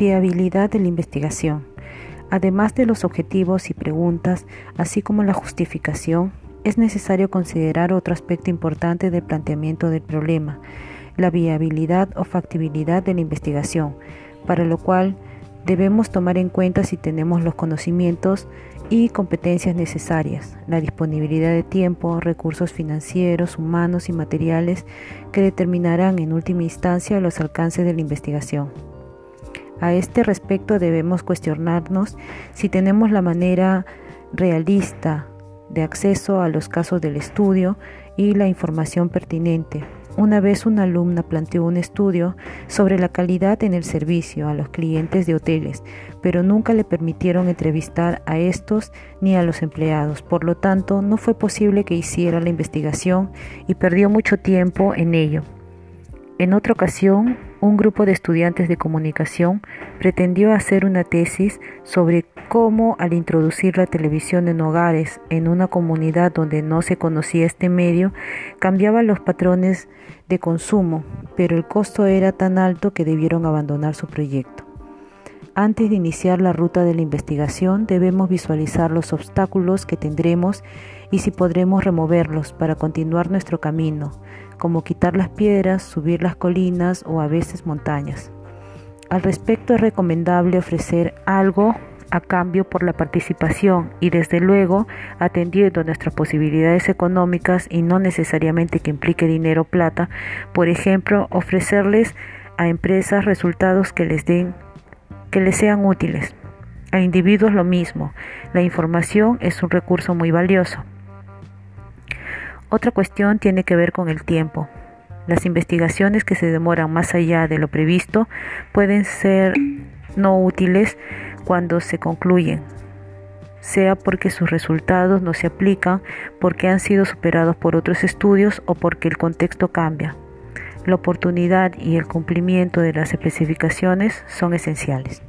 Viabilidad de la investigación. Además de los objetivos y preguntas, así como la justificación, es necesario considerar otro aspecto importante del planteamiento del problema, la viabilidad o factibilidad de la investigación, para lo cual debemos tomar en cuenta si tenemos los conocimientos y competencias necesarias, la disponibilidad de tiempo, recursos financieros, humanos y materiales que determinarán en última instancia los alcances de la investigación. A este respecto debemos cuestionarnos si tenemos la manera realista de acceso a los casos del estudio y la información pertinente. Una vez una alumna planteó un estudio sobre la calidad en el servicio a los clientes de hoteles, pero nunca le permitieron entrevistar a estos ni a los empleados. Por lo tanto, no fue posible que hiciera la investigación y perdió mucho tiempo en ello. En otra ocasión, un grupo de estudiantes de comunicación pretendió hacer una tesis sobre cómo al introducir la televisión en hogares en una comunidad donde no se conocía este medio, cambiaba los patrones de consumo, pero el costo era tan alto que debieron abandonar su proyecto. Antes de iniciar la ruta de la investigación debemos visualizar los obstáculos que tendremos y si podremos removerlos para continuar nuestro camino, como quitar las piedras, subir las colinas o a veces montañas. Al respecto es recomendable ofrecer algo a cambio por la participación y desde luego atendiendo nuestras posibilidades económicas y no necesariamente que implique dinero o plata, por ejemplo, ofrecerles a empresas resultados que les den que les sean útiles. A individuos lo mismo. La información es un recurso muy valioso. Otra cuestión tiene que ver con el tiempo. Las investigaciones que se demoran más allá de lo previsto pueden ser no útiles cuando se concluyen, sea porque sus resultados no se aplican, porque han sido superados por otros estudios o porque el contexto cambia. La oportunidad y el cumplimiento de las especificaciones son esenciales.